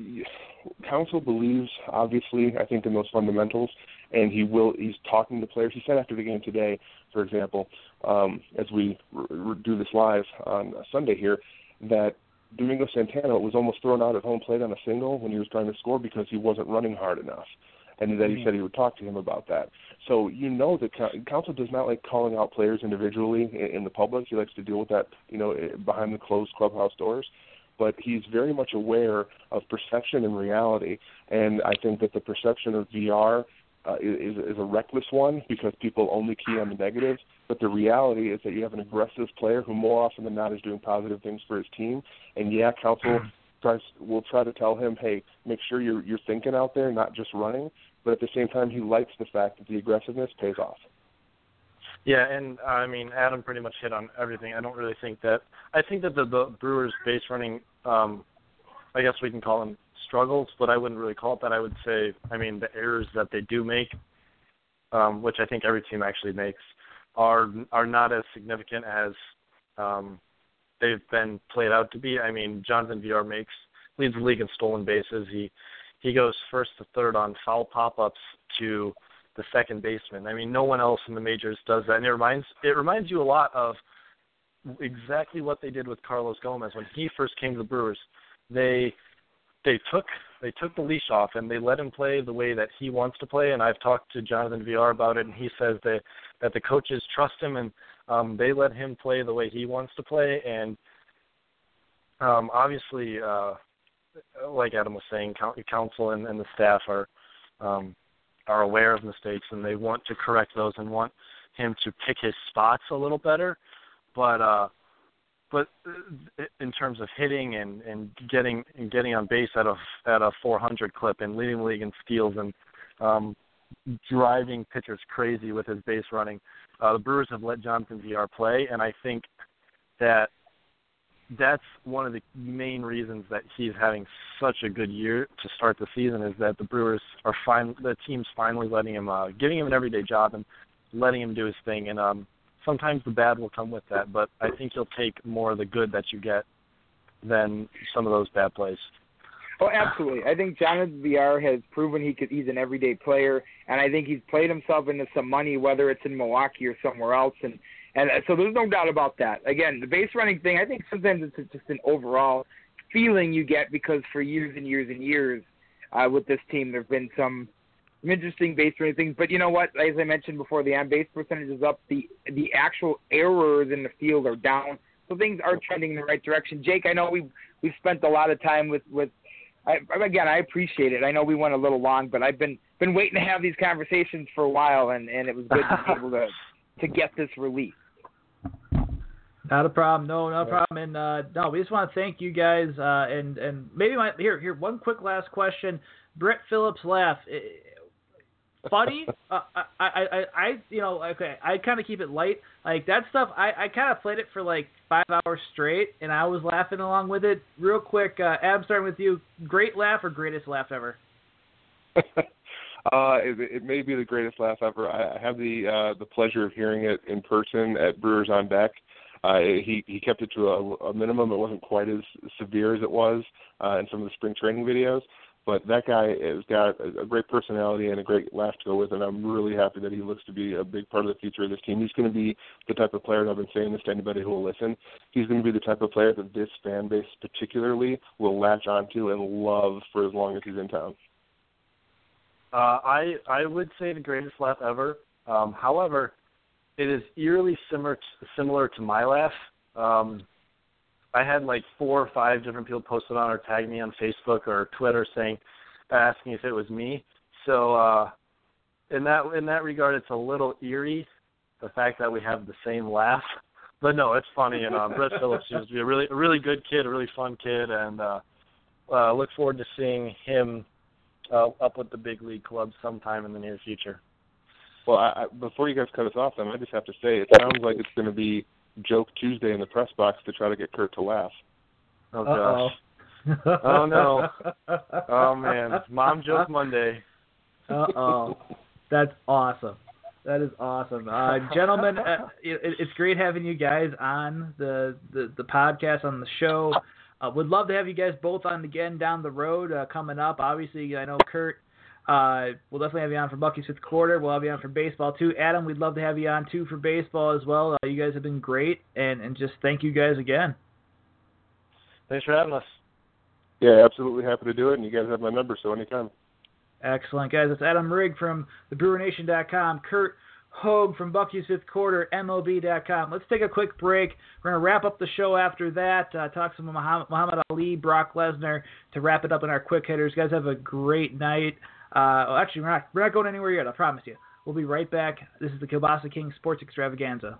Counsell believes, obviously, I think in those fundamentals, and he will. He's talking to players. He said after the game today, for example, um, as we r- r- do this live on Sunday here, that Domingo Santana was almost thrown out at home plate on a single when he was trying to score because he wasn't running hard enough. And that he mm-hmm. said he would talk to him about that. So you know that Counsell does not like calling out players individually in, in the public. He likes to deal with that, you know, behind the closed clubhouse doors but he's very much aware of perception and reality. And I think that the perception of Villar uh, is, is a reckless one because people only key on the negatives. But the reality is that you have an aggressive player who more often than not is doing positive things for his team. And yeah, Counsell tries will try to tell him, hey, make sure you're you're thinking out there, not just running. But at the same time, he likes the fact that the aggressiveness pays off. Yeah, and I mean Adam pretty much hit on everything. I don't really think that. I think that the, the Brewers' base running, um, I guess we can call them struggles, but I wouldn't really call it that. I would say, I mean, the errors that they do make, um, which I think every team actually makes, are are not as significant as um, they've been played out to be. I mean, Jonathan Villar makes leads the league in stolen bases. He he goes first to third on foul pop ups to the second baseman. I mean, no one else in the majors does that, and it reminds it reminds you a lot of exactly what they did with Carlos Gomez when he first came to the Brewers. They they took they took the leash off and they let him play the way that he wants to play. And I've talked to Jonathan Villar about it, and he says that that the coaches trust him and um, they let him play the way he wants to play. And um, obviously, uh, like Adam was saying, Counsell and, and the staff are um, are aware of mistakes and they want to correct those and want him to pick his spots a little better. But uh but uh, in terms of hitting and and getting and getting on base at a at a 400 clip and leading the league in steals and um driving pitchers crazy with his base running. Uh, the Brewers have let Jonathan Villar play, and I think that that's one of the main reasons that he's having such a good year to start the season is that the Brewers are fine. The team's finally letting him, uh, giving him an everyday job and letting him do his thing. And um, sometimes the bad will come with that, but I think you'll take more of the good that you get than some of those bad plays. Oh, absolutely. I think Jonathan Villar has proven he could. He's an everyday player, and I think he's played himself into some money, whether it's in Milwaukee or somewhere else. And and uh, so there's no doubt about that. Again, the base running thing, I think sometimes it's just an overall feeling you get because for years and years and years uh, with this team, there have been some, some interesting base running things. But you know what? As I mentioned before, the on base percentage is up. The the actual errors in the field are down. So things are trending in the right direction. Jake, I know we we've spent a lot of time with with. I, again, I appreciate it. I know we went a little long, but I've been been waiting to have these conversations for a while, and and it was good to be able to to get this release. Not a problem. No, no problem. And uh, no, we just want to thank you guys. Uh, and and maybe my here here one quick last question. Brett Phillips laugh. Funny. uh, I, I I I you know okay. I kind of keep it light. Like that stuff. I I kind of played it for like five hours straight, and I was laughing along with it. Real quick, uh, Adam, starting with you. Great laugh or greatest laugh ever? Uh, it, it may be the greatest laugh ever. I, I have the uh, the pleasure of hearing it in person at Brewers on Deck. Uh, he he kept it to a, a minimum. It wasn't quite as severe as it was uh, in some of the spring training videos. But that guy has got a, a great personality and a great laugh to go with, and I'm really happy that he looks to be a big part of the future of this team. He's going to be the type of player, and I've been saying this to anybody who will listen, he's going to be the type of player that this fan base particularly will latch onto and love for as long as he's in town. Uh, I I would say the greatest laugh ever. Um, however, it is eerily similar to, similar to my laugh. Um, I had like four or five different people posted on or tag me on Facebook or Twitter saying, asking if it was me. So uh, in that in that regard, it's a little eerie the fact that we have the same laugh. But no, it's funny. And uh, Brett Phillips seems to be a really a really good kid, a really fun kid, and uh, uh, look forward to seeing him uh, up with the big league club sometime in the near future. Well, I, I, before you guys cut us off, then I just have to say it sounds like it's going to be joke Tuesday in the press box to try to get Curt to laugh. Oh gosh. oh no. Oh man. Mom joke Monday. Uh oh. That's awesome. That is awesome, uh, gentlemen. Uh, it, it's great having you guys on the the, the podcast on the show. Uh, would love to have you guys both on again down the road uh, coming up. Obviously, I know Curt. Uh, we'll definitely have you on for Bucky's fifth quarter. We'll have you on for baseball too. Adam, we'd love to have you on too for baseball as well. Uh, you guys have been great, and and just thank you guys again. Thanks for having us. Yeah, absolutely happy to do it, and you guys have my number, so anytime. Excellent, guys. It's Adam Rygg from thebrewernation.com. Curt Hogg from Bucky's Fifth Quarter, MLB.com. Let's take a quick break. We're going to wrap up the show after that. Uh, talk some Muhammad Ali, Brock Lesnar to wrap it up in our quick hitters. guys have a great night. Uh, well, actually, we're not, we're not going anywhere yet, I promise you. We'll be right back. This is the Kielbasa King Sports Extravaganza.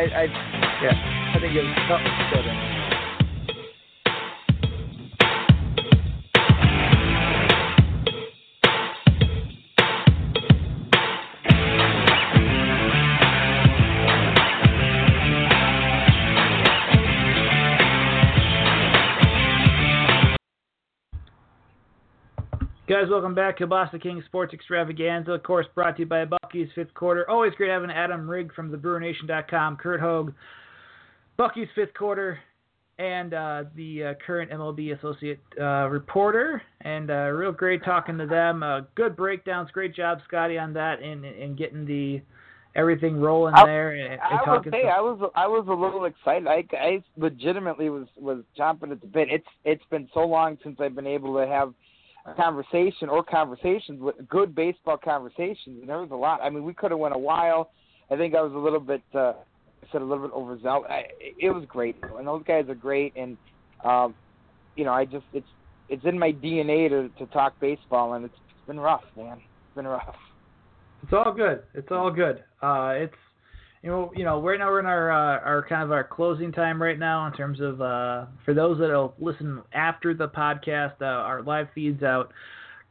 I, I yeah, I think it was Guys, welcome back to Boston King Sports Extravaganza. Of course, brought to you by Bucky's Fifth Quarter. Always great having Adam Rygg from TheBrewerNation.com, Curt Hogg, Bucky's Fifth Quarter, and uh, the uh, current MLB associate uh, reporter. And uh, real great talking to them. Uh, good breakdowns. Great job, Scotty, on that and and getting the everything rolling I, there. And, and I would say stuff. I was I was a little excited. I, I legitimately was was chomping at the bit. It's it's been so long since I've been able to have a conversation or conversations with good baseball conversations, and there was a lot. I mean, we could have went a while. I think I was a little bit, uh, I said a little bit overzealous. I, it was great, and those guys are great, and um, you know, I just it's it's in my DNA to to talk baseball, and it's, it's been rough, man. It's been rough. It's all good. It's all good. Uh, it's you know, you know, right now we're in our uh, our kind of our closing time right now in terms of uh, for those that'll listen after the podcast, uh, our live feeds out.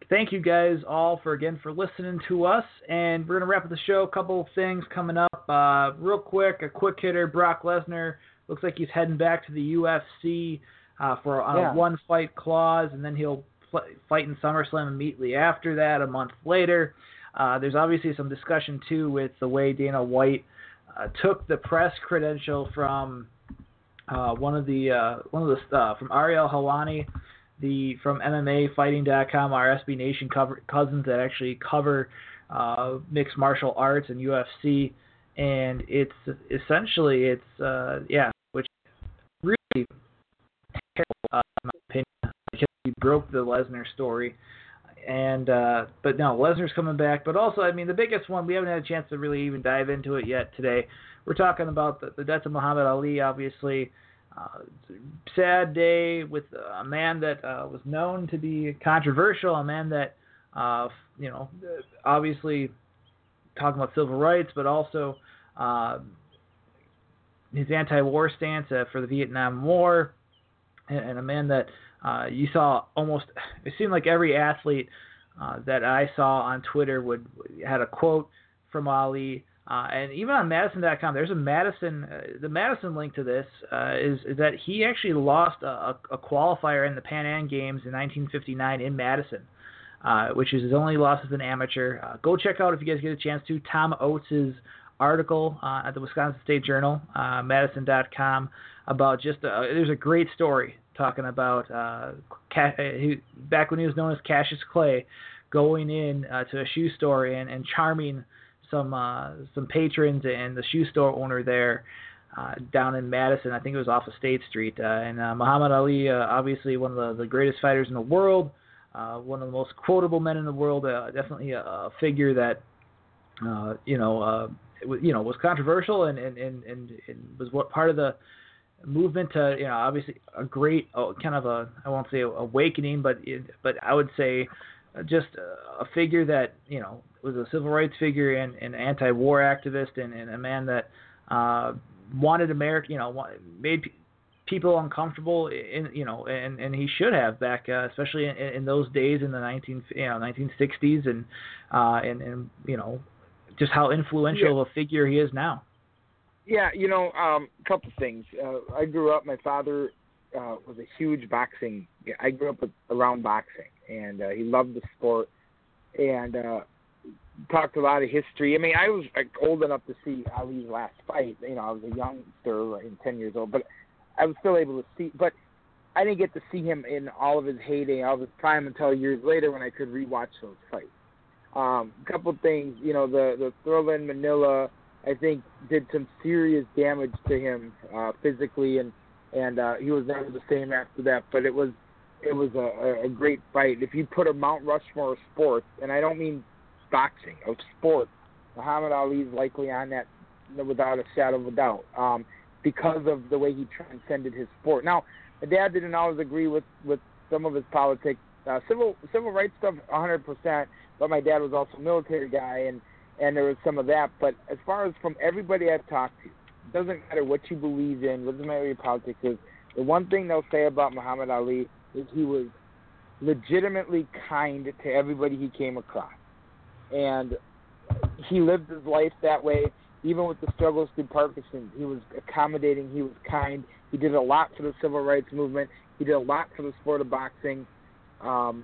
Thank you guys all for again for listening to us, and we're gonna wrap up the show. A couple of things coming up, uh, real quick. A quick hitter, Brock Lesnar looks like he's heading back to the UFC uh, for on Yeah. a one fight clause, and then he'll pl- fight in SummerSlam immediately after that, a month later. Uh, there's obviously some discussion too with the way Dana White uh, took the press credential from uh, one of the uh, one of the uh, from Ariel Helwani, the from MMAfighting.com, our SB Nation cover, cousins that actually cover uh, mixed martial arts and UFC, and it's essentially it's uh, yeah, which really terrible uh, in my opinion because he broke the Lesnar story. And uh, but no, Lesnar's coming back. But also, I mean, the biggest one we haven't had a chance to really even dive into it yet today. We're talking about the, the death of Muhammad Ali, obviously. Uh, sad day with a man that uh, was known to be controversial, a man that, uh, you know, obviously talking about civil rights, but also uh, his anti-war stance uh, for the Vietnam War, and, and a man that uh, you saw almost. It seemed like every athlete uh, that I saw on Twitter would had a quote from Ali. Uh, and even on Madison.com, there's a Madison. Uh, the Madison link to this uh, is, is that he actually lost a, a qualifier in the Pan Am Games in 1959 in Madison, uh, which is his only loss as an amateur. Go check out if you guys get a chance to Tom Oates' article uh, at the Wisconsin State Journal, uh, Madison.com, about just a, there's a great story talking about uh, uh, back when he was known as Cassius Clay, going in uh, to a shoe store and, and charming some uh, some patrons and the shoe store owner there uh, down in Madison. I think it was off of State Street. Uh, and uh, Muhammad Ali, uh, obviously one of the, the greatest fighters in the world, uh, one of the most quotable men in the world. Uh, definitely a, a figure that uh, you know uh, you know was controversial and and, and, and, and was what part of the movement to you know obviously a great oh, kind of a I won't say awakening but it, but I would say uh, just a, figure that you know was a civil rights figure and an anti-war activist and, and a man that uh, wanted America you know made people uncomfortable in you know and and he should have back uh, especially in, in those days in the 19 you know 1960s and uh and and you know just how influential of a figure he is now Yeah, you know, um, a couple things. Uh, I grew up. My father uh, was a huge boxing. I grew up with, around boxing, and uh, he loved the sport, and uh, talked a lot of history. I mean, I was like, old enough to see Ali's last fight. You know, I was a youngster, like, ten years old, but I was still able to see. But I didn't get to see him in all of his heyday, all of his prime, until years later when I could rewatch those fights. Um, a couple things, you know, the the Thrilla in Manila. I think did some serious damage to him uh, physically, and and uh, he was never the same after that. But it was it was a, a great fight. If you put a Mount Rushmore of sports, and I don't mean boxing of sports, Muhammad Ali is likely on that without a shadow of a doubt, um, because of the way he transcended his sport. Now, my dad didn't always agree with with some of his politics, uh, civil civil rights stuff, 100%. But my dad was also a military guy, and and there was some of that. But as far as from everybody I've talked to, it doesn't matter what you believe in, doesn't matter your politics is. The one thing they'll say about Muhammad Ali is he was legitimately kind to everybody he came across, and he lived his life that way. Even with the struggles through Parkinson, he was accommodating. He was kind. He did a lot for the civil rights movement. He did a lot for the sport of boxing. Um,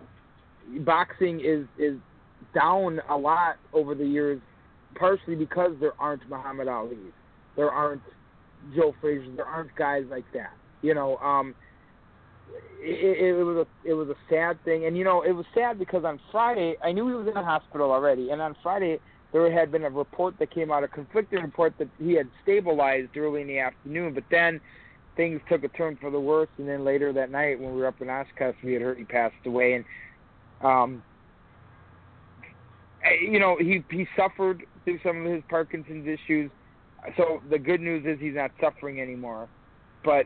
boxing is is down a lot over the years, partially because there aren't Muhammad Ali's, there aren't Joe Frazier, there aren't guys like that. You know, um, it, it, was a it was a sad thing, and you know it was sad because on Friday I knew he was in the hospital already, and on Friday there had been a report that came out, a conflicting report that he had stabilized early in the afternoon, but then things took a turn for the worse, and then later that night when we were up in Oshkosh, we had heard he passed away, and um, you know he he suffered through some of his Parkinson's issues. So the good news is he's not suffering anymore, but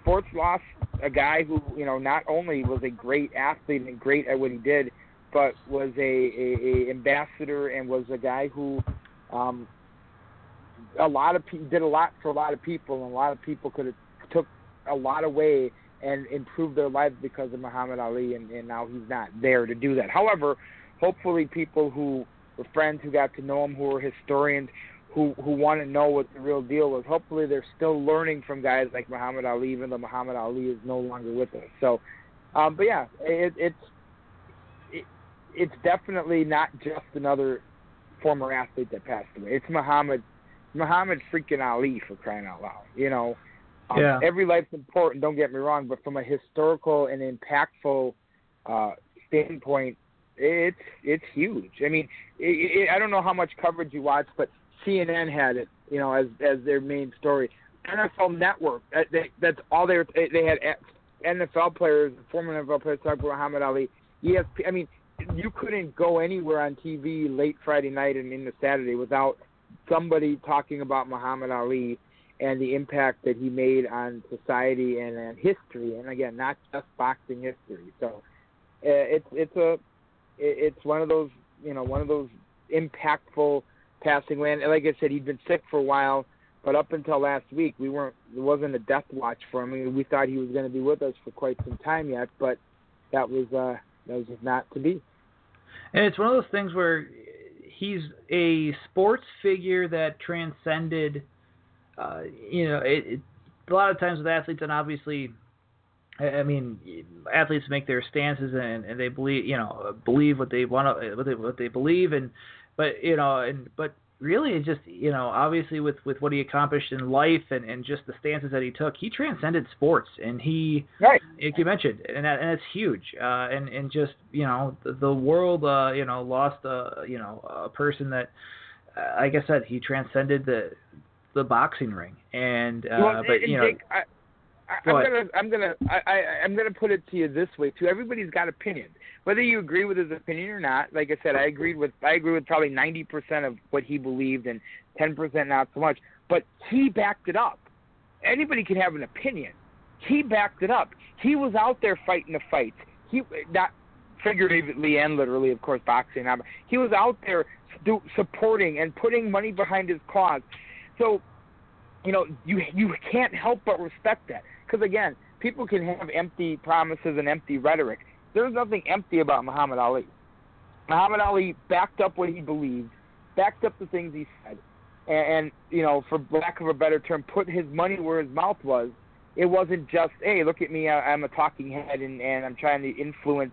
sports lost a guy who you know not only was a great athlete and great at what he did, but was a, a, a ambassador and was a guy who um, a lot of pe- did a lot for a lot of people, and a lot of people could have took a lot away and improved their lives because of Muhammad Ali, and, and now he's not there to do that. However, hopefully, people who were friends who got to know him, who were historians, who who want to know what the real deal was. Hopefully, they're still learning from guys like Muhammad Ali, even though Muhammad Ali is no longer with us. So, um, but yeah, it, it's it, it's definitely not just another former athlete that passed away. It's Muhammad Muhammad freaking Ali for crying out loud. You know, um, yeah. every life's important. Don't get me wrong, but from a historical and impactful uh, standpoint, it's it's huge. I mean, it, it, I don't know how much coverage you watch, but CNN had it, you know, as as their main story. NFL Network, that, they, that's all they were, they had NFL players, former NFL players talk about Muhammad Ali. ESP, I mean, you couldn't go anywhere on TV late Friday night and into Saturday without somebody talking about Muhammad Ali and the impact that he made on society and, and history, and again, not just boxing history. So uh, it's it's a it's one of those you know one of those impactful passing away. And like I said, he'd been sick for a while, but up until last week, we weren't. There wasn't a death watch for him. We thought he was going to be with us for quite some time yet, but that was uh, that was not to be. And it's one of those things where he's a sports figure that transcended. Uh, you know, it, it, a lot of times with athletes, and obviously I mean, athletes make their stances and, and they believe, you know, believe what they want to, what they what they believe, and but you know, and but really, it just you know, obviously with with what he accomplished in life and and just the stances that he took, he transcended sports, and he, right, like you mentioned, and that, and it's huge, uh, and and just you know, the, the world, uh, you know, lost a you know a person that, uh, like I said, he transcended the the boxing ring, and uh, well, but you know. Jake, I, I, I'm gonna, I'm gonna, I, I, I'm gonna put it to you this way too. Everybody's got opinions, whether you agree with his opinion or not. Like I said, I agreed with, I agree with probably 90% of what he believed, and 10% not so much. But he backed it up. Anybody can have an opinion. He backed it up. He was out there fighting the fights. He not figuratively and literally, of course, boxing. He was out there supporting and putting money behind his cause. So you know, you you can't help but respect that. Because again, people can have empty promises and empty rhetoric. There's nothing empty about Muhammad Ali. Muhammad Ali backed up what he believed, backed up the things he said, and, and you know, for lack of a better term, put his money where his mouth was. It wasn't just, hey, look at me, I, I'm a talking head, and, and I'm trying to influence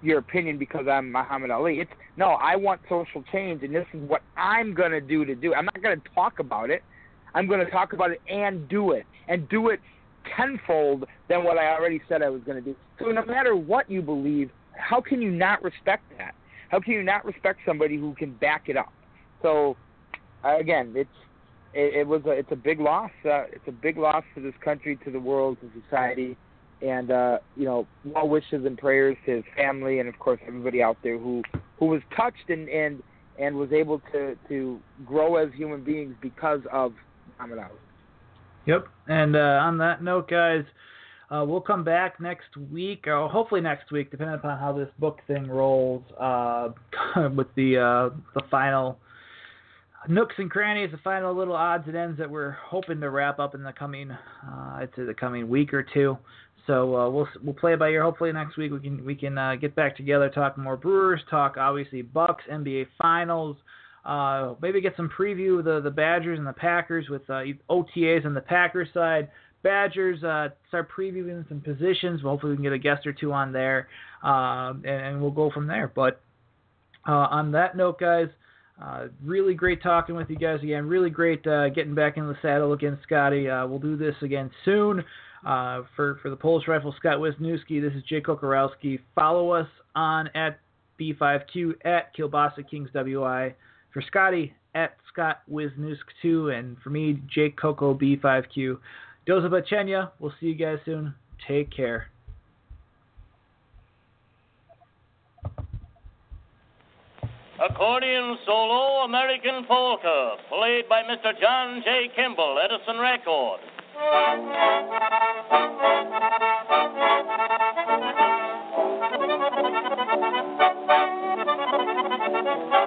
your opinion because I'm Muhammad Ali. It's no, I want social change, and this is what I'm gonna do to do. I'm not gonna talk about it. I'm to talk about it and do it, and do it tenfold than what I already said I was going to do. So no matter what you believe, how can you not respect that? How can you not respect somebody who can back it up? So again, it's it, it was a, it's a big loss. Uh, it's a big loss to this country, to the world, to society, and uh, you know, well wishes and prayers to his family, and of course everybody out there who who was touched and and and was able to to grow as human beings because of Muhammad Ali. Yep. And uh, on that note, guys, uh, we'll come back next week, or hopefully next week, depending upon how this book thing rolls, uh, with the uh, the final nooks and crannies, the final little odds and ends that we're hoping to wrap up in the coming, uh, I'd say the coming week or two. So uh, we'll we'll play by ear. Hopefully next week we can we can get back together, talk more Brewers, talk obviously Bucks, NBA Finals. Uh, maybe get some preview of the the Badgers and the Packers with uh, OTAs on the Packers side. Badgers uh, start previewing some positions. Hopefully we can get a guest or two on there, um, and, and, we'll go from there. But uh, on that note, guys. Uh, really great talking with you guys again. Really great uh, getting back in the saddle again, Scotty. We'll do this again soon. For for the Polish Rifle, Scott Wisniewski, this is Jay Kocorowski. Follow us on at B5Q at Kielbasa Kings WI. For Scotty, at Scott Wisniewski2. And for me, Jake Coco B5Q. Doza Bachenya. We'll see you guys soon. Take care. Accordion solo American polka, played by Mr. John J. Kimmel, Edison Record.